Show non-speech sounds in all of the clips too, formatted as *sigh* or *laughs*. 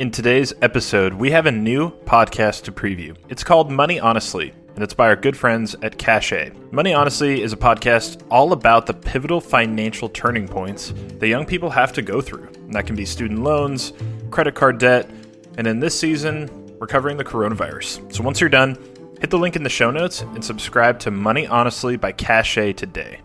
In today's episode, we have a new podcast to preview. It's called Money Honestly, and it's by our good friends at Cache. Money Honestly is a podcast all about the pivotal financial turning points that young people have to go through. And that can be student loans, credit card debt, and in this season, we're covering the coronavirus. So once you're done, hit the link in the show notes and subscribe to Money Honestly by Cache today.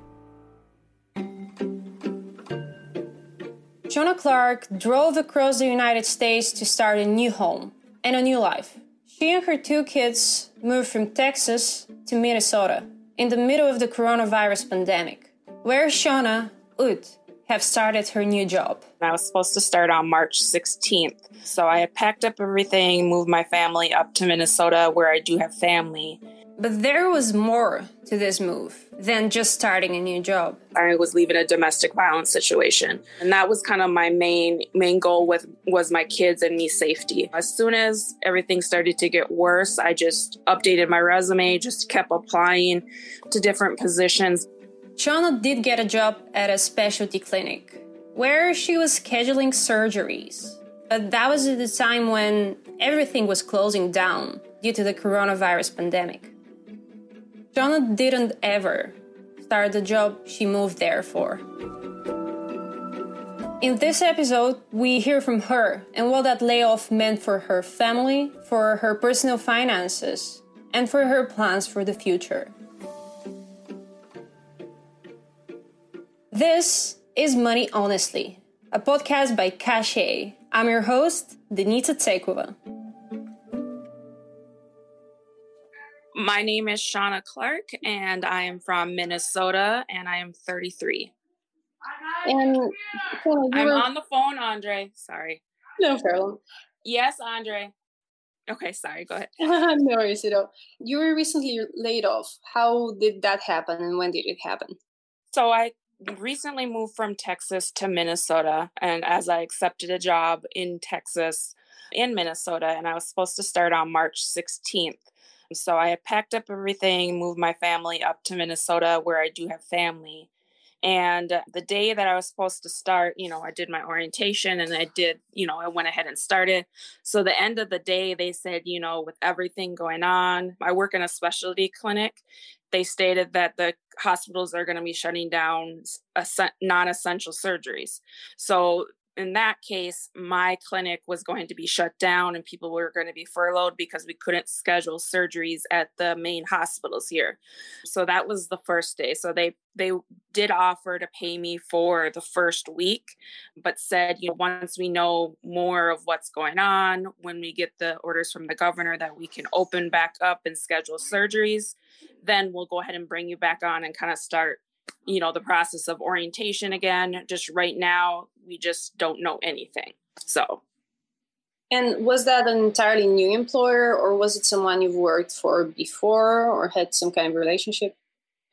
Shawna Clark drove across the United States to start a new home and a new life. She and her two kids moved from Texas to Minnesota in the middle of the coronavirus pandemic, where Shawna would have started her new job. I was supposed to start on March 16th. So I packed up everything, moved my family up to Minnesota where I do have family. But there was more to this move than just starting a new job. I was leaving a domestic violence situation, and that was kind of my main main goal with was my kids and me safety. As soon as everything started to get worse, I just updated my resume, just kept applying to different positions. Shawna did get a job at a specialty clinic where she was scheduling surgeries. But that was at the time when everything was closing down due to the coronavirus pandemic. Shawna didn't ever start the job she moved there for. In this episode, we hear from her and what that layoff meant for her family, for her personal finances, and for her plans for the future. This is Money Honestly, a podcast by Cache. I'm your host, Denita Tekova. My name is Shawna Clark, and I am from Minnesota, and I am 33. And Shawna, I'm were... on the phone, Andre. Sorry. No problem. Yes, Andre. Okay, sorry. Go ahead. *laughs* no worries at all. You were recently laid off. How did that happen, and when did it happen? So I recently moved from Texas to Minnesota, and as I accepted a job in Texas, in Minnesota, and I was supposed to start on March 16th. So I packed up everything, moved my family up to Minnesota where I do have family. And the day that I was supposed to start, you know, I did my orientation and I did, you know, I went ahead and started. So the end of the day, they said, you know, with everything going on, I work in a specialty clinic. They stated that the hospitals are going to be shutting down non essential surgeries. So in that case, my clinic was going to be shut down and people were going to be furloughed because we couldn't schedule surgeries at the main hospitals here. So that was the first day. So they they did offer to pay me for the first week, but said, you know, once we know more of what's going on, when we get the orders from the governor that we can open back up and schedule surgeries, then we'll go ahead and bring you back on and kind of start you know the process of orientation again. Just right now we just don't know anything. So. And was that an entirely new employer or was it someone you've worked for before or had some kind of relationship?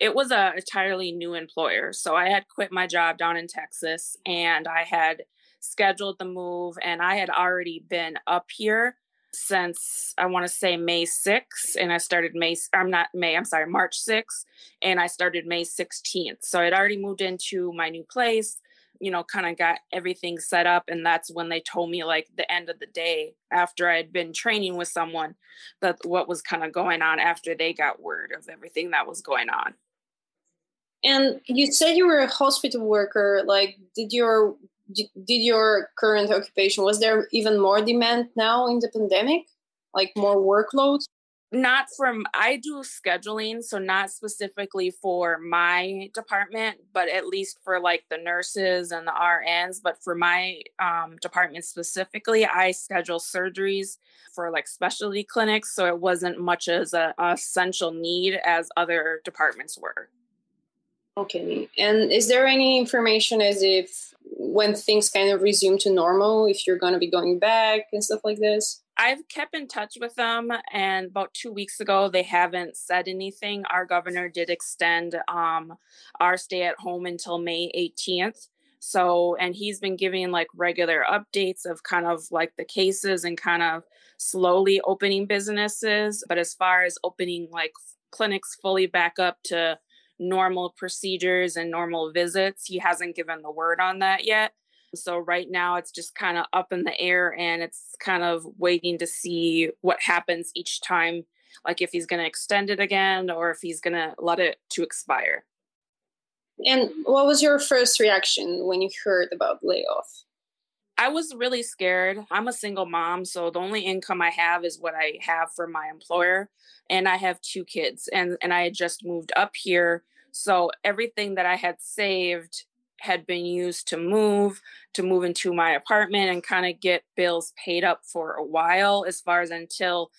It was a entirely new employer. So i had quit my job down in texas and i had scheduled the move and i had already been up here since I want to say May 6th, and I started May, I'm not May, I'm sorry, March 6th, and I started May 16th. So I'd already moved into my new place, you know, kind of got everything set up. And that's when they told me, like, the end of the day after I had been training with someone, that what was kind of going on after they got word of everything that was going on. And you said you were a hospital worker. Like, did your did your current occupation was there even more demand now in the pandemic? Like more workload not from i do scheduling so not specifically for my department but at least for like the nurses and the rns but for my um, department specifically i schedule surgeries for like specialty clinics so it wasn't much as a, a essential need as other departments were. Okay and is there any information as if when things kind of resume to normal if you're going to be going back and stuff like this I've kept in touch with them, and about two weeks ago, they haven't said anything. Our governor did extend um, our stay at home until May 18th. So, and he's been giving like regular updates of kind of like the cases and kind of slowly opening businesses. But as far as opening like clinics fully back up to normal procedures and normal visits. He hasn't given the word on that yet. So right now it's just kind of up in the air and it's kind of waiting to see what happens each time like if he's going to extend it again or if he's going to let it to expire. And what was your first reaction when you heard about layoff? I was really scared. I'm a single mom, so the only income I have is what I have from my employer, and I have two kids, and and I had just moved up here, so everything that I had saved had been used to move, to move into my apartment, and kind of get bills paid up for a while, as far as until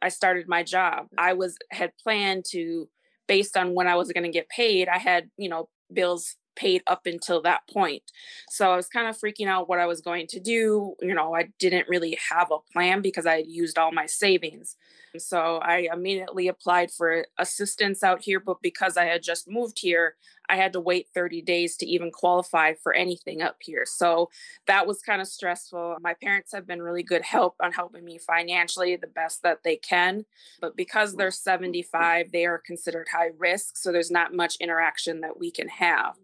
I started my job. I was had planned to based on when I was going to get paid, I had, you know, bills paid up until that point. So I was kind of freaking out what I was going to do. You know, I didn't really have a plan because I had used all my savings. So I immediately applied for assistance out here, but because I had just moved here, I had to wait 30 days to even qualify for anything up here. So that was kind of stressful. My parents have been really good help on helping me financially the best that they can. But because they're 75, they are considered high risk. So there's not much interaction that we can have.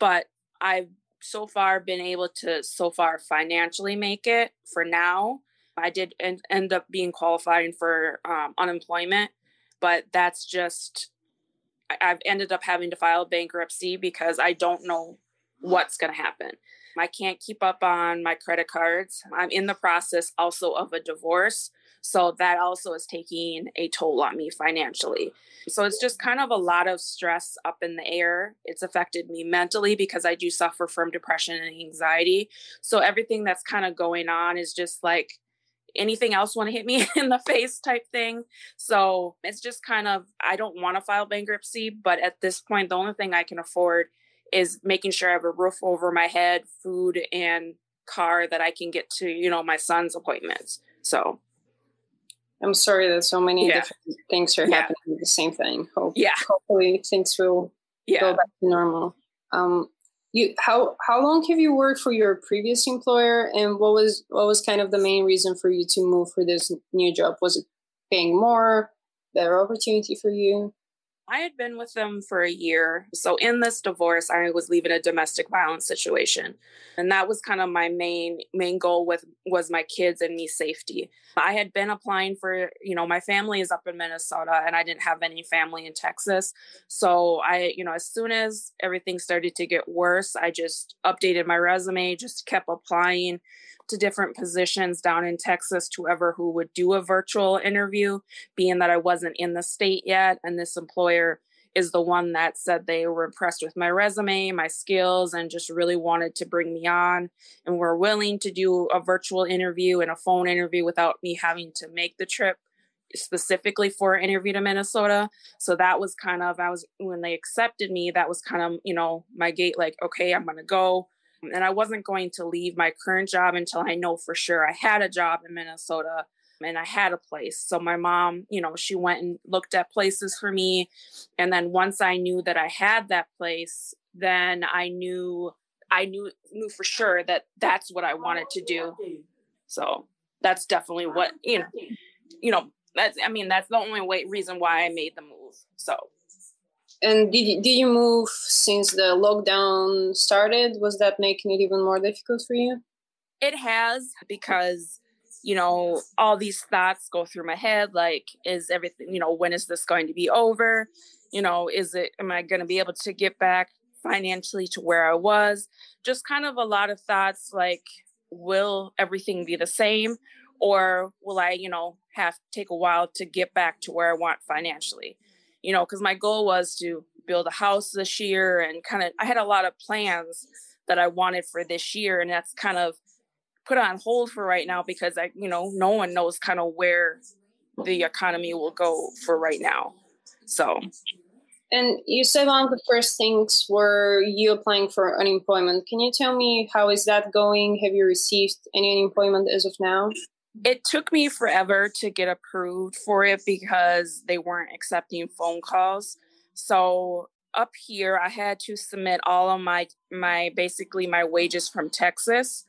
But I've so far been able to so far financially make it for now. I did end up being qualifying for um, unemployment, but that's just I've ended up having to file bankruptcy because I don't know what's going to happen. I can't keep up on my credit cards. I'm in the process also of a divorce. So that also is taking a toll on me financially. So it's just kind of a lot of stress up in the air. It's affected me mentally because I do suffer from depression and anxiety. So everything that's kind of going on is just like anything else want to hit me *laughs* in the face type thing. So it's just kind of, I don't want to file bankruptcy, but at this point, the only thing I can afford is making sure I have a roof over my head, food, and car that I can get to, you know, my son's appointments. So I'm sorry that so many yeah. different things are yeah. happening the same thing. Hope, yeah. Hopefully things will yeah. go back to normal. Um, you how how long have you worked for your previous employer and what was what was kind of the main reason for you to move for this new job was it paying more better opportunity for you I had been with them for a year. So in this divorce, I was leaving a domestic violence situation. And that was kind of my main main goal with was my kids and me safety. I had been applying for, you know, my family is up in Minnesota and I didn't have any family in Texas. So I, you know, as soon as everything started to get worse, I just updated my resume, just kept applying to different positions down in Texas to whoever who would do a virtual interview, being that I wasn't in the state yet. And this employer is the one that said they were impressed with my resume, my skills, and just really wanted to bring me on and were willing to do a virtual interview and a phone interview without me having to make the trip specifically for an interview to Minnesota. So that was kind of, I was, when they accepted me, that was kind of, you know, my gate like, okay, I'm to go and I wasn't going to leave my current job until I know for sure I had a job in Minnesota and I had a place. So my mom, you know, she went and looked at places for me. And then once I knew that I had that place, then I knew I knew knew for sure that that's what I wanted to do. So that's definitely what, you know, you know, that's I mean, that's the only way reason why I made the move. So and did did you move since the lockdown started? Was that making it even more difficult for you? It has because you know all these thoughts go through my head like is everything you know when is this going to be over you know is it am i going to be able to get back financially to where i was just kind of a lot of thoughts like will everything be the same or will i you know have to take a while to get back to where i want financially you know, because my goal was to build a house this year and kind of, I had a lot of plans that I wanted for this year. And that's kind of put on hold for right now because I, you know, no one knows kind of where the economy will go for right now. So. And you said one of the first things were you applying for unemployment. Can you tell me how is that going? Have you received any unemployment as of now? It took me forever to get approved for it because they weren't accepting phone calls. So up here I had to submit all of my my basically my wages from Texas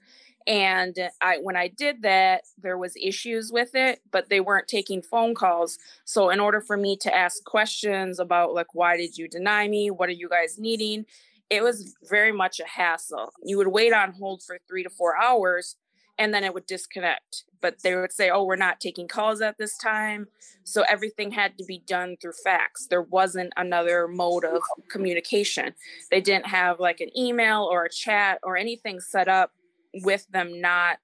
and I when I did that there was issues with it but they weren't taking phone calls so in order for me to ask questions about like why did you deny me what are you guys needing it was very much a hassle. You would wait on hold for three to four hours and then it would disconnect. But they would say, oh, we're not taking calls at this time. So everything had to be done through fax. There wasn't another mode of communication. They didn't have like an email or a chat or anything set up with them not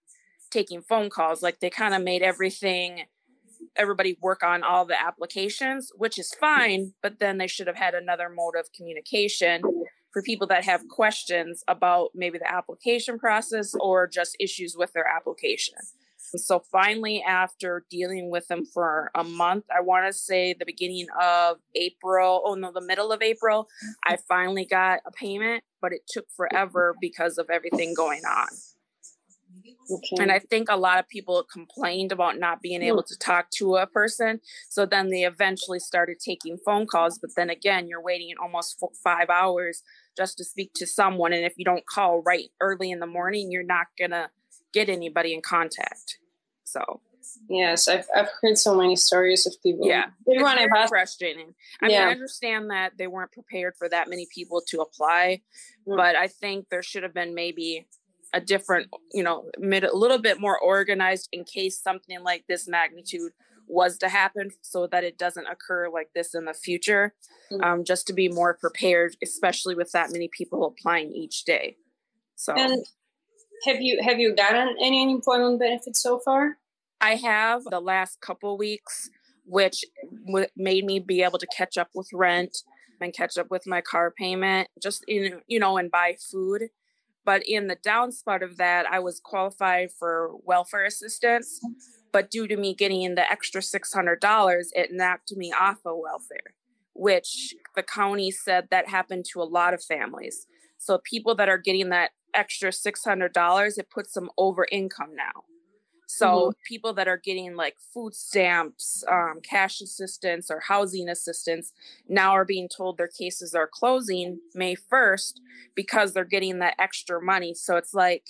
taking phone calls. Like they kind of made everything everybody work on all the applications, which is fine, but then they should have had another mode of communication for people that have questions about maybe the application process or just issues with their application. So finally, after dealing with them for a month, I want to say the beginning of April, oh no, the middle of April, I finally got a payment, but it took forever because of everything going on. Okay. And I think a lot of people complained about not being able to talk to a person. So then they eventually started taking phone calls. But then again, you're waiting almost five hours just to speak to someone. And if you don't call right early in the morning, you're not going to get anybody in contact. So. Yes, I've, I've heard so many stories of people. Yeah, it's very frustrating. I yeah. mean, I understand that they weren't prepared for that many people to apply, mm. but I think there should have been maybe a different, you know, mid a little bit more organized in case something like this magnitude was to happen so that it doesn't occur like this in the future mm-hmm. um, just to be more prepared especially with that many people applying each day so and have you have you gotten any unemployment benefits so far i have the last couple weeks which w- made me be able to catch up with rent and catch up with my car payment just in you know and buy food but in the downside of that, I was qualified for welfare assistance. But due to me getting in the extra $600, it knocked me off of welfare, which the county said that happened to a lot of families. So people that are getting that extra $600, it puts them over income now. So mm-hmm. people that are getting like food stamps, um, cash assistance, or housing assistance now are being told their cases are closing May 1st because they're getting that extra money. So it's like,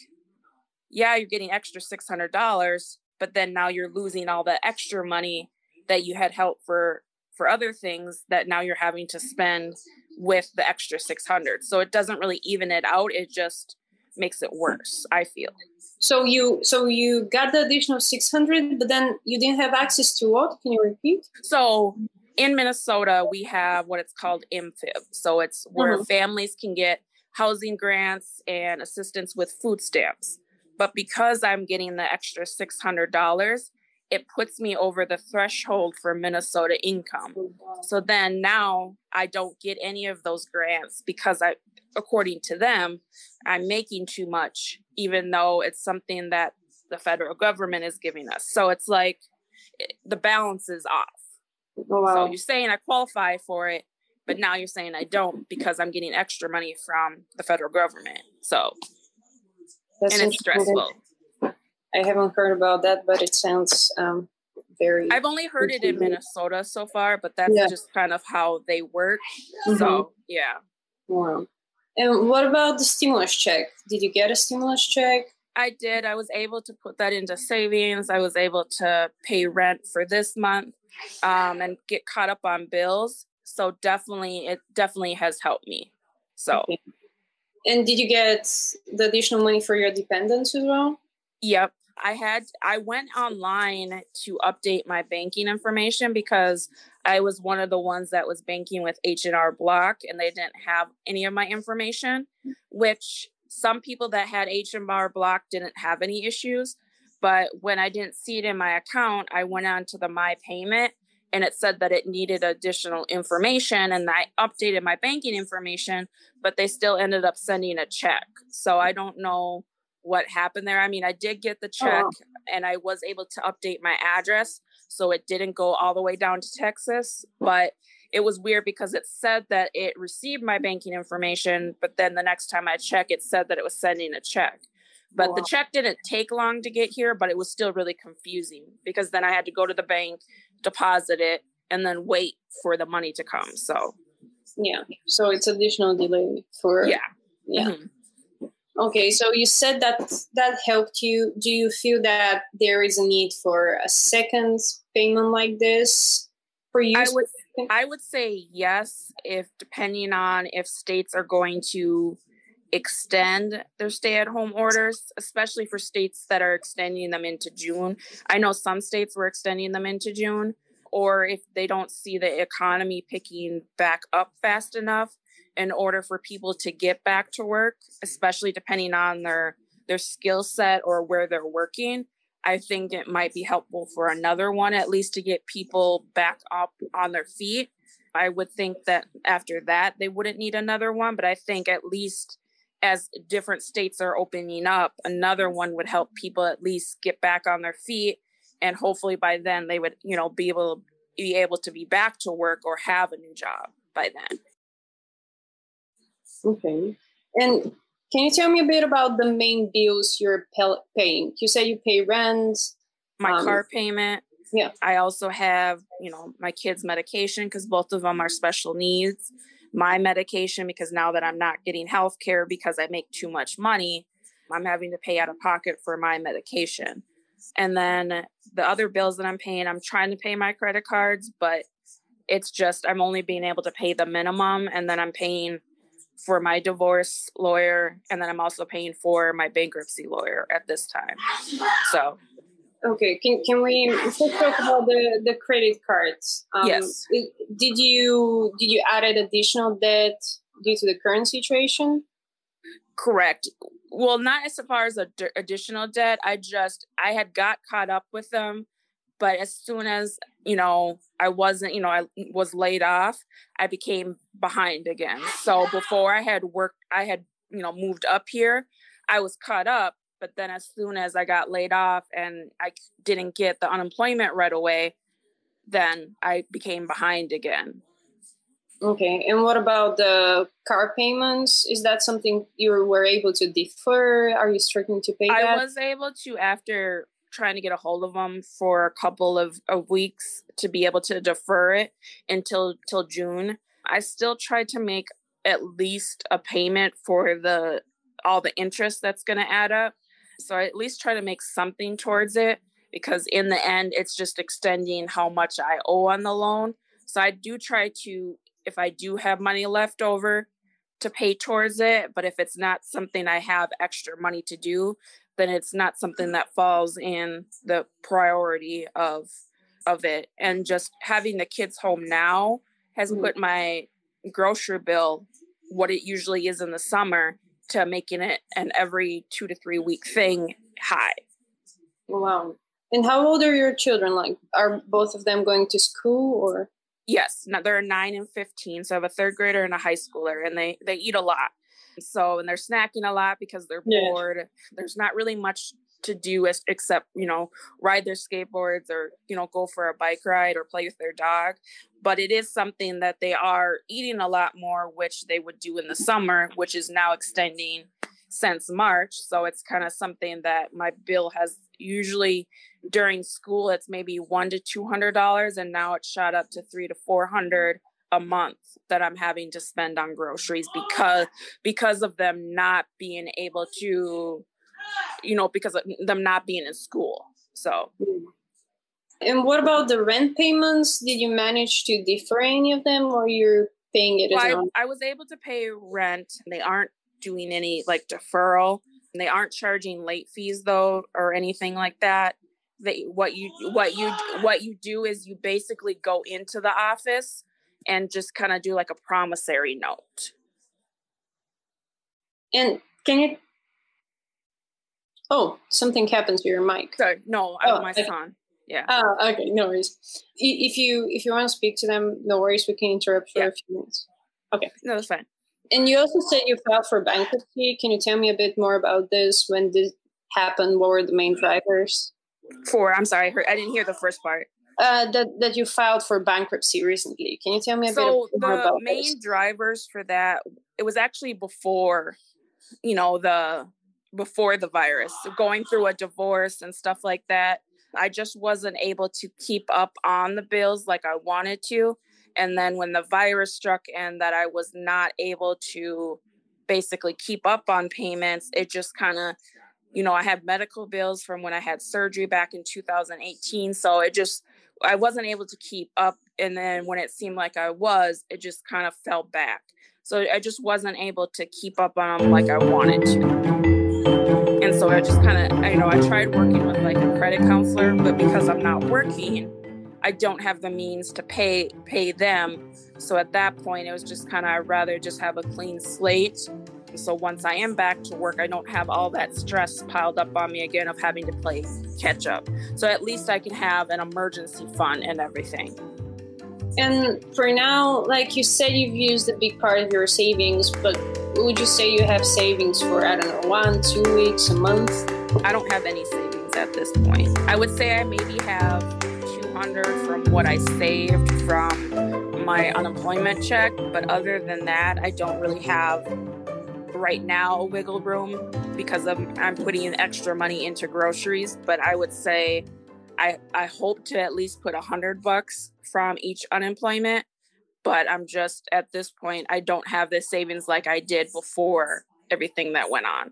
yeah, you're getting extra $600, but then now you're losing all the extra money that you had help for for other things that now you're having to spend with the extra 600 so it doesn't really even it out it just makes it worse i feel. So you so you got the additional 600 but then you didn't have access to what? Can you repeat? So in minnesota we have what it's called MFIP so it's where mm-hmm. families can get housing grants and assistance with food stamps but because i'm getting the extra $600 it puts me over the threshold for minnesota income oh, so then now i don't get any of those grants because i according to them, I'm making too much, even though it's something that the federal government is giving us. So it's like it, the balance is off. Oh, wow. So you're saying I qualify for it, but now you're saying I don't because I'm getting extra money from the federal government. So That's and it's stressful. I haven't heard about that, but it sounds um, very. I've only heard it in Minnesota so far, but that's yeah. just kind of how they work. Mm-hmm. So yeah. Wow. And what about the stimulus check? Did you get a stimulus check? I did. I was able to put that into savings. I was able to pay rent for this month um, and get caught up on bills. So definitely, it definitely has helped me. So. Okay. And did you get the additional money for your dependents as well? Yep. I had I went online to update my banking information because I was one of the ones that was banking with H&R Block and they didn't have any of my information, which some people that had H&R Block didn't have any issues. But when I didn't see it in my account, I went on to the My Payment and it said that it needed additional information and I updated my banking information, but they still ended up sending a check. So I don't know what happened there. I mean, I did get the oh, check oh. and I was able to update my address, so it didn't go all the way down to Texas, but it was weird because it said that it received my banking information, but then the next time I checked, it said that it was sending a check. But wow. the check didn't take long to get here, but it was still really confusing because then I had to go to the bank, deposit it, and then wait for the money to come. So, yeah. So it's additional delay for. Yeah. Yeah. Mm-hmm. Okay, so you said that that helped you. Do you feel that there is a need for a second payment like this for you? I would I would say yes if depending on if states are going to extend their stay-at-home orders, especially for states that are extending them into June. I know some states were extending them into June, or if they don't see the economy picking back up fast enough in order for people to get back to work, especially depending on their their skill set or where they're working. I think it might be helpful for another one, at least to get people back up on their feet. I would think that after that, they wouldn't need another one, but I think at least as different states are opening up, another one would help people at least get back on their feet. And hopefully by then they would, you know, be able be able to be back to work or have a new job by then. Okay. And can you tell me a bit about the main bills you're paying? You say you pay rent, my um, car payment. Yeah. I also have, you know, my kids' medication because both of them are special needs my medication because now that I'm not getting health care because I make too much money, I'm having to pay out of pocket for my medication. And then the other bills that I'm paying, I'm trying to pay my credit cards, but it's just I'm only being able to pay the minimum and then I'm paying for my divorce lawyer and then I'm also paying for my bankruptcy lawyer at this time. So Okay, can, can we let's talk about the, the credit cards? Um, yes. Did you did you added additional debt due to the current situation? Correct. Well, not as far as a d- additional debt. I just I had got caught up with them, but as soon as you know I wasn't, you know, I was laid off, I became behind again. So before I had worked, I had you know moved up here. I was caught up, but then as soon as I got laid off and I didn't get the unemployment right away, then I became behind again. Okay. And what about the car payments? Is that something you were able to defer? Are you struggling to pay that? I was able to after trying to get a hold of them for a couple of, of weeks to be able to defer it until till June. I still tried to make at least a payment for the all the interest that's going to add up so I at least try to make something towards it because in the end, it's just extending how much I owe on the loan. So I do try to, if I do have money left over, to pay towards it. But if it's not something I have extra money to do, then it's not something that falls in the priority of of it. And just having the kids home now has mm. put my grocery bill what it usually is in the summer to making it an every two to three week thing high. Wow. And how old are your children? Like, are both of them going to school or? Yes, no, they're nine and 15. So I have a third grader and a high schooler, and they, they eat a lot. So, and they're snacking a lot because they're yeah. bored. There's not really much to do as, except you know ride their skateboards or you know go for a bike ride or play with their dog. But it is something that they are eating a lot more which they would do in the summer which is now extending since march. So it's kind of something that my bill has usually during school it's maybe one to two hundred dollars and now it's shot up to three to four hundred a month that i'm having to spend on groceries because because of them not being able to you know, because of them not being in school. So. And what about the rent payments? Did you manage to defer any of them, or you're paying it? Well, I, I was able to pay rent. They aren't doing any like deferral. And they aren't charging late fees though, or anything like that. They what you what you what you do is you basically go into the office and just kind of do like a promissory note. And can you Oh, something happened to your mic. Sorry, no, I oh, my okay. son. Yeah. Oh, okay, no worries. If you if you want to speak to them, no worries. We can interrupt for yeah. a few minutes. Okay. No, that's fine. And you also said you filed for bankruptcy. Can you tell me a bit more about this? When this happened? What were the main drivers? For I'm sorry, I didn't hear the first part. Uh, that that you filed for bankruptcy recently. Can you tell me a so bit more about So the main drivers for that? It was actually before, you know, the before the virus, going through a divorce and stuff like that. I just wasn't able to keep up on the bills like I wanted to. And then when the virus struck and that I was not able to basically keep up on payments, it just kind of, you know, I had medical bills from when I had surgery back in 2018. So it just I wasn't able to keep up. And then when it seemed like I was, it just kind of fell back. So I just wasn't able to keep up on them like I wanted to. And so I just kind of, you know, I tried working with like a credit counselor, but because I'm not working, I don't have the means to pay pay them. So at that point, it was just kind of I'd rather just have a clean slate. So once I am back to work, I don't have all that stress piled up on me again of having to play catch up. So at least I can have an emergency fund and everything. And for now, like you said, you've used a big part of your savings, but would you say you have savings for, I don't know, one, two weeks, a month? I don't have any savings at this point. I would say I maybe have 200 from what I saved from my unemployment check, but other than that, I don't really have right now wiggle room because I'm, I'm putting in extra money into groceries. But I would say I, I hope to at least put a hundred bucks from each unemployment. But I'm just at this point, I don't have the savings like I did before everything that went on.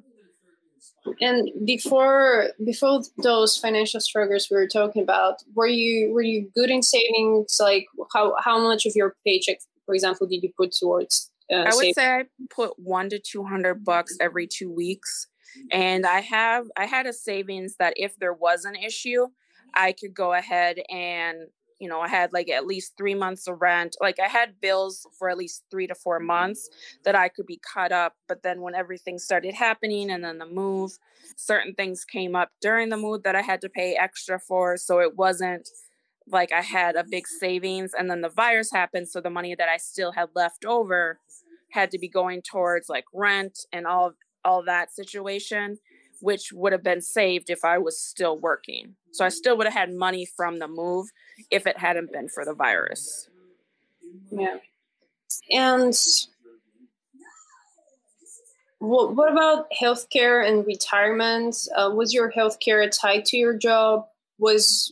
And before before those financial struggles we were talking about, were you were you good in savings? Like how how much of your paycheck, for example, did you put towards? Uh, I would savings? say I put one to two hundred bucks every two weeks, and I have I had a savings that if there was an issue, I could go ahead and you know, I had like at least three months of rent. Like I had bills for at least three to four months that I could be cut up. But then when everything started happening and then the move, certain things came up during the move that I had to pay extra for. So it wasn't like I had a big savings. And then the virus happened. So the money that I still had left over had to be going towards like rent and all all that situation which would have been saved if I was still working. So I still would have had money from the move if it hadn't been for the virus. Yeah. And what, what about healthcare and retirement? Uh, was your healthcare tied to your job? Was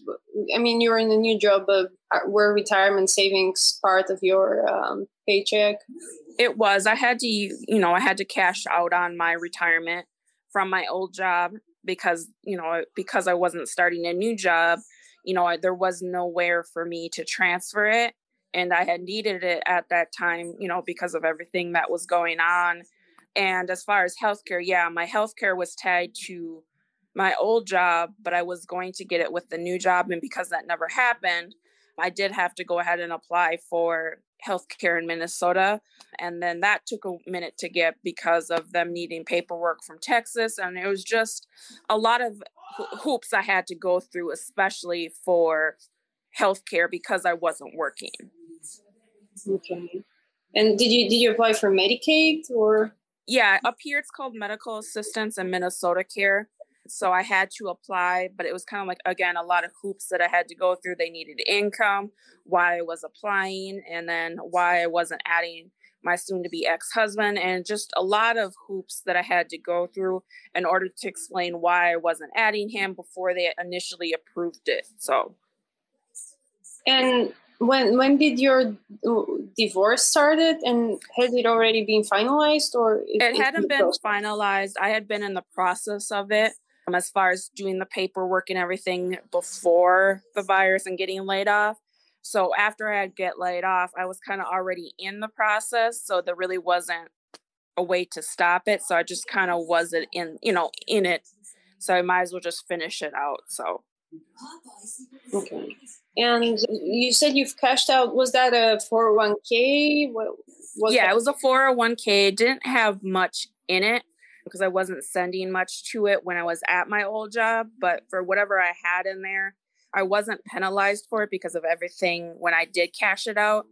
I mean, you're in a new job, but were retirement savings part of your um, paycheck? It was. I had to, you know, I had to cash out on my retirement from my old job because you know because I wasn't starting a new job you know there was nowhere for me to transfer it. And I had needed it at that time you know because of everything that was going on. And as far as healthcare yeah my healthcare was tied to my old job but I was going to get it with the new job. And because that never happened I did have to go ahead and apply for healthcare in Minnesota. And then that took a minute to get because of them needing paperwork from Texas. And it was just a lot of hoops I had to go through, especially for healthcare because I wasn't working. Okay. And did you did you apply for Medicaid or? Yeah, up here it's called medical assistance and Minnesota Care. So I had to apply, but it was kind of like, again, a lot of hoops that I had to go through. They needed income, why I was applying, and then why I wasn't adding my soon to be ex husband, and just a lot of hoops that I had to go through in order to explain why I wasn't adding him before they initially approved it. So, and when when did your divorce started and had it already been finalized or it, it hadn't been finalized i had been in the process of it um, as far as doing the paperwork and everything before the virus and getting laid off. So after I get laid off, I was kind of already in the process. So there really wasn't a way to stop it. So I just kind of wasn't in, you know, in it. So I might as well just finish it out. So. Okay. And you said you've cashed out. Was that a 401k? What, yeah, that? it was a 401k. It didn't have much in it because I wasn't sending much to it when I was at my old job. But for whatever I had in there, I wasn't penalized for it because of everything when I did cash it out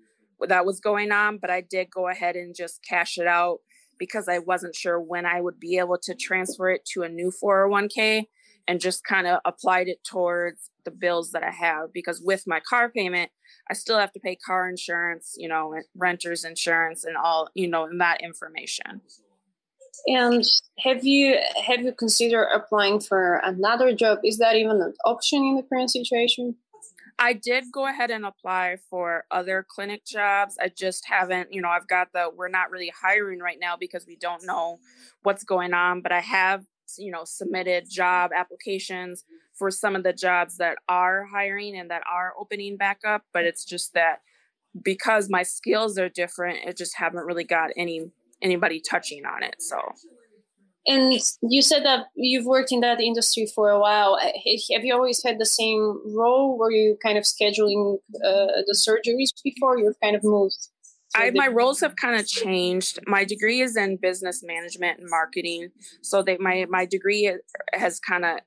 that was going on. But I did go ahead and just cash it out because I wasn't sure when I would be able to transfer it to a new 401k and just kind of applied it towards the bills that I have because with my car payment, I still have to pay car insurance, you know, renter's insurance and all, you know, and that information. And have you have you considered applying for another job? Is that even an option in the current situation? I did go ahead and apply for other clinic jobs. I just haven't, you know, I've got the we're not really hiring right now because we don't know what's going on, but I have you know, submitted job applications for some of the jobs that are hiring and that are opening back up. But it's just that because my skills are different, it just haven't really got any anybody touching on it. So and you said that you've worked in that industry for a while. Have you always had the same role? Were you kind of scheduling uh, the surgeries before you've kind of moved? I, my roles have kind of changed. My degree is in business management and marketing, so that my my degree has kind of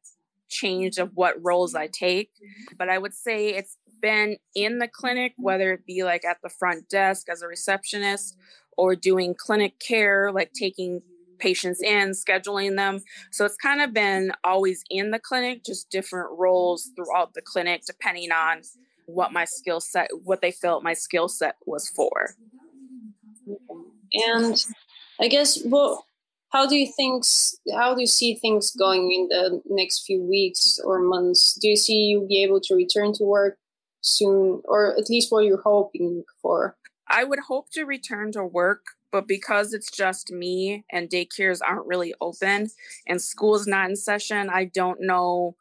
changed of what roles I take. But I would say it's been in the clinic, whether it be like at the front desk as a receptionist or doing clinic care, like taking patients in, scheduling them. So it's kind of been always in the clinic, just different roles throughout the clinic, depending on what my skill set, what they felt my skill set was for. And I guess, well, how do you think, how do you see things going in the next few weeks or months? Do you see you be able to return to work soon, or at least what you're hoping for? I would hope to return to work but because it's just me and daycares aren't really open and school's not in session, I don't know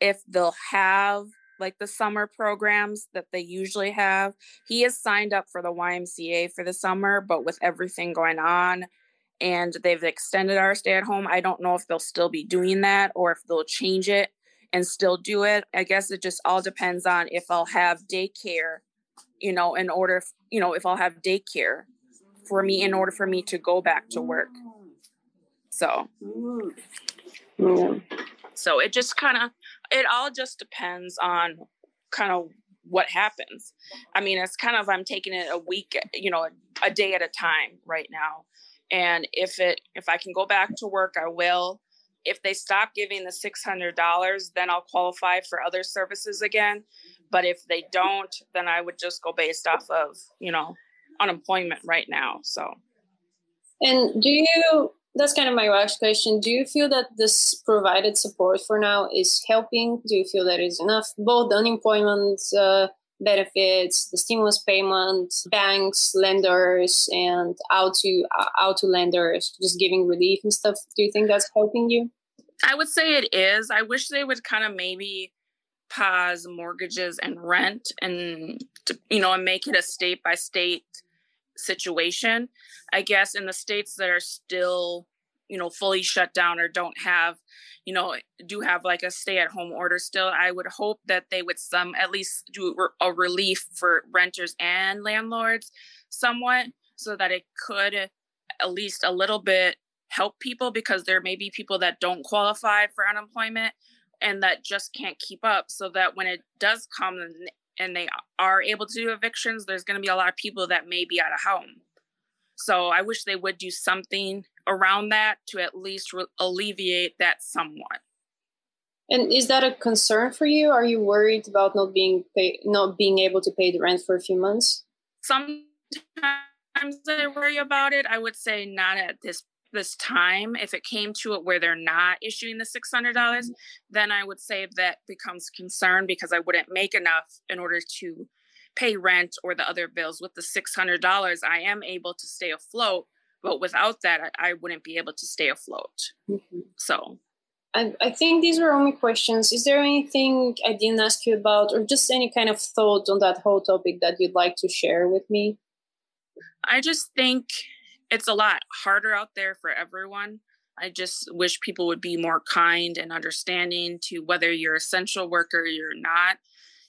if they'll have like the summer programs that they usually have. He is signed up for the YMCA for the summer, but with everything going on and they've extended our stay at home, I don't know if they'll still be doing that or if they'll change it and still do it. I guess it just all depends on if I'll have daycare, you know, in order, you know, if I'll have daycare for me in order for me to go back to work. So, so it just kind of, it all just depends on kind of what happens. I mean, it's kind of, I'm taking it a week, you know, a, a day at a time right now. And if it, if I can go back to work, I will. If they stop giving the $600, then I'll qualify for other services again. But if they don't, then I would just go based off of, you know, unemployment right now. So, and do you? That's kind of my last question. Do you feel that this provided support for now is helping? Do you feel that is enough? Both unemployment uh, benefits, the stimulus payment, banks, lenders, and out to uh, out to lenders, just giving relief and stuff. Do you think that's helping you? I would say it is. I wish they would kind of maybe pause mortgages and rent and to, you know and make it a state by state situation. I guess in the states that are still, you know, fully shut down or don't have, you know, do have like a stay at home order still, I would hope that they would some at least do a relief for renters and landlords somewhat so that it could at least a little bit help people because there may be people that don't qualify for unemployment and that just can't keep up so that when it does come and they are able to do evictions, there's going to be a lot of people that may be out of home. So I wish they would do something around that to at least re- alleviate that somewhat. And is that a concern for you? Are you worried about not being pay- not being able to pay the rent for a few months? Sometimes I worry about it. I would say not at this this time, if it came to it where they're not issuing the $600, dollars mm-hmm. then I would say that becomes concern because I wouldn't make enough in order to pay rent or the other bills. With the $600, I am able to stay afloat, but without that, I, I wouldn't be able to stay afloat. Mm-hmm. So. I, I think these were only questions. Is there anything I didn't ask you about, or just any kind of thought on that whole topic that you'd like to share with me? I just think it's a lot harder out there for everyone. I just wish people would be more kind and understanding to whether you're essential worker or you're not.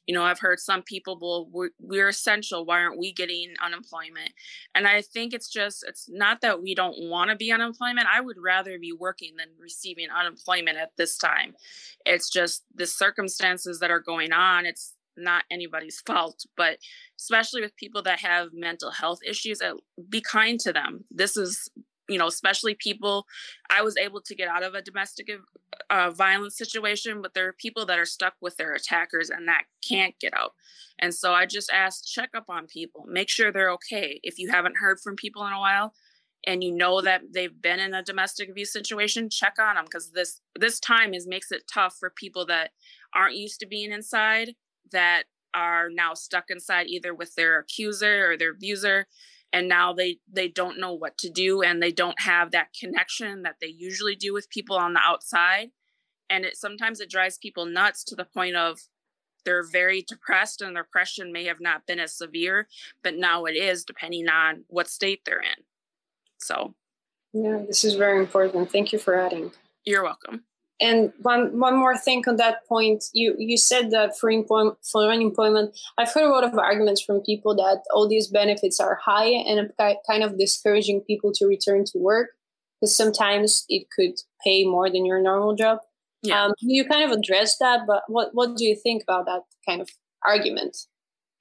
You know, I've heard some people, well, we're, we're, essential. Why aren't we getting unemployment? And I think it's just, it's not that we don't want to be unemployment. I would rather be working than receiving unemployment at this time. It's just the circumstances that are going on. It's not anybody's fault, but especially with people that have mental health issues, uh, be kind to them. This is, you know, especially people. I was able to get out of a domestic uh, violence situation, but there are people that are stuck with their attackers and that can't get out. And so I just ask, check up on people, make sure they're okay. If you haven't heard from people in a while, and you know that they've been in a domestic abuse situation check on them because this this time is makes it tough for people that aren't used to being inside that are now stuck inside either with their accuser or their abuser. And now they they don't know what to do and they don't have that connection that they usually do with people on the outside. And it sometimes it drives people nuts to the point of they're very depressed and their depression may have not been as severe but now it is depending on what state they're in. So yeah this is very important. Thank you for adding. You're welcome and one one more thing on that point, you you said that for employment for unemployment, I've heard a lot of arguments from people that all these benefits are high and kind of discouraging people to return to work because sometimes it could pay more than your normal job. Yeah. Um, you kind of addressed that, but what what do you think about that kind of argument?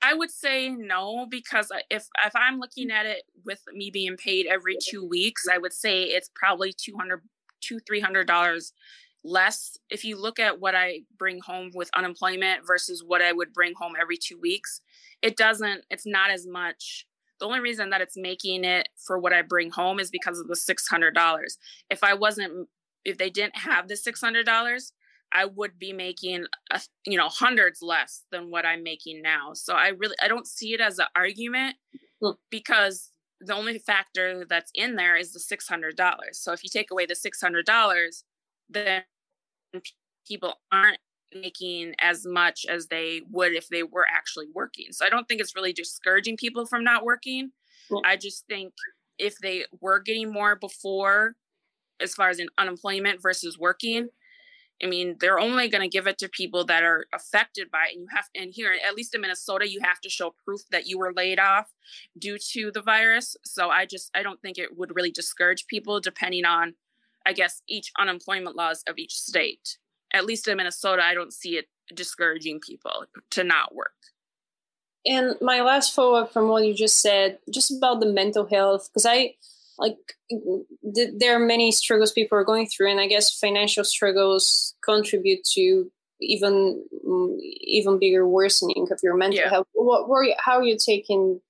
I would say no because if if I'm looking at it with me being paid every two weeks, I would say it's probably two hundred two three hundred dollars less if you look at what I bring home with unemployment versus what I would bring home every two weeks, it doesn't, it's not as much. The only reason that it's making it for what I bring home is because of the $600. If I wasn't, if they didn't have the $600, I would be making, a, you know, hundreds less than what I'm making now. So I really, I don't see it as an argument because the only factor that's in there is the $600. So if you take away the $600, then people aren't making as much as they would if they were actually working. So I don't think it's really discouraging people from not working. I just think if they were getting more before, as far as in unemployment versus working, I mean, they're only going to give it to people that are affected by it. And you have, and here, at least in Minnesota, you have to show proof that you were laid off due to the virus. So I just, I don't think it would really discourage people depending on I guess, each unemployment laws of each state. At least in Minnesota, I don't see it discouraging people to not work. And my last follow up from what you just said, just about the mental health, because I like th- there are many struggles people are going through, and I guess financial struggles contribute to even mm, even bigger worsening of your mental yeah. health. What were you, how are you taking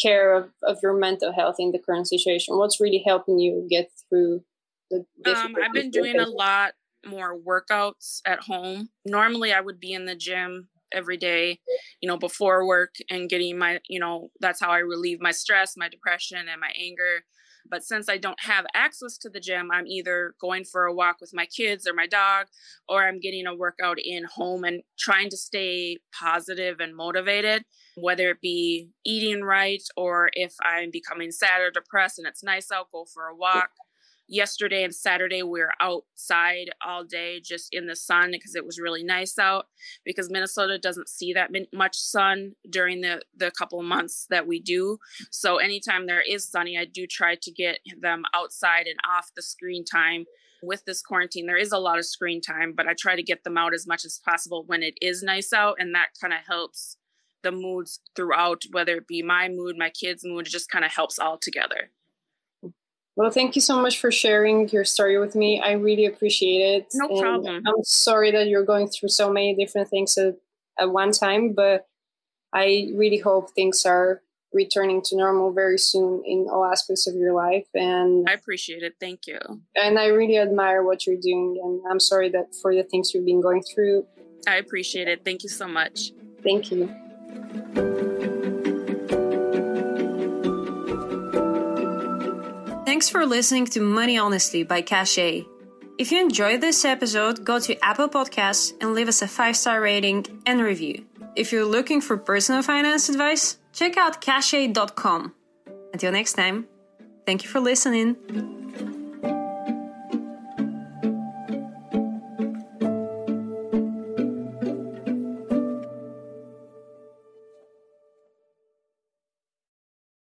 care of, of your mental health in the current situation? What's really helping you get through um, I've been doing a lot more workouts at home. Normally, I would be in the gym every day, you know, before work and getting my, you know, that's how I relieve my stress, my depression, and my anger. But since I don't have access to the gym, I'm either going for a walk with my kids or my dog, or I'm getting a workout in home and trying to stay positive and motivated, whether it be eating right or if I'm becoming sad or depressed and it's nice out, go for a walk yesterday and Saturday we were outside all day just in the sun because it was really nice out because Minnesota doesn't see that much sun during the the couple months that we do. So anytime there is sunny, I do try to get them outside and off the screen time. With this quarantine, there is a lot of screen time, but I try to get them out as much as possible when it is nice out, and that kind of helps the moods throughout, whether it be my mood, my kids' mood, it just kind of helps all together. Well, thank you so much for sharing your story with me. I really appreciate it. No and problem. I'm sorry that you're going through so many different things at, at one time, but I really hope things are returning to normal very soon in all aspects of your life. And I appreciate it. Thank you. And I really admire what you're doing. And I'm sorry that for the things you've been going through. I appreciate it. Thank you so much. Thank you. Thanks for listening to Money Honestly by Cache. If you enjoyed this episode, go to Apple Podcasts and leave us a five star rating and review. If you're looking for personal finance advice, check out cache.com. Until next time, thank you for listening.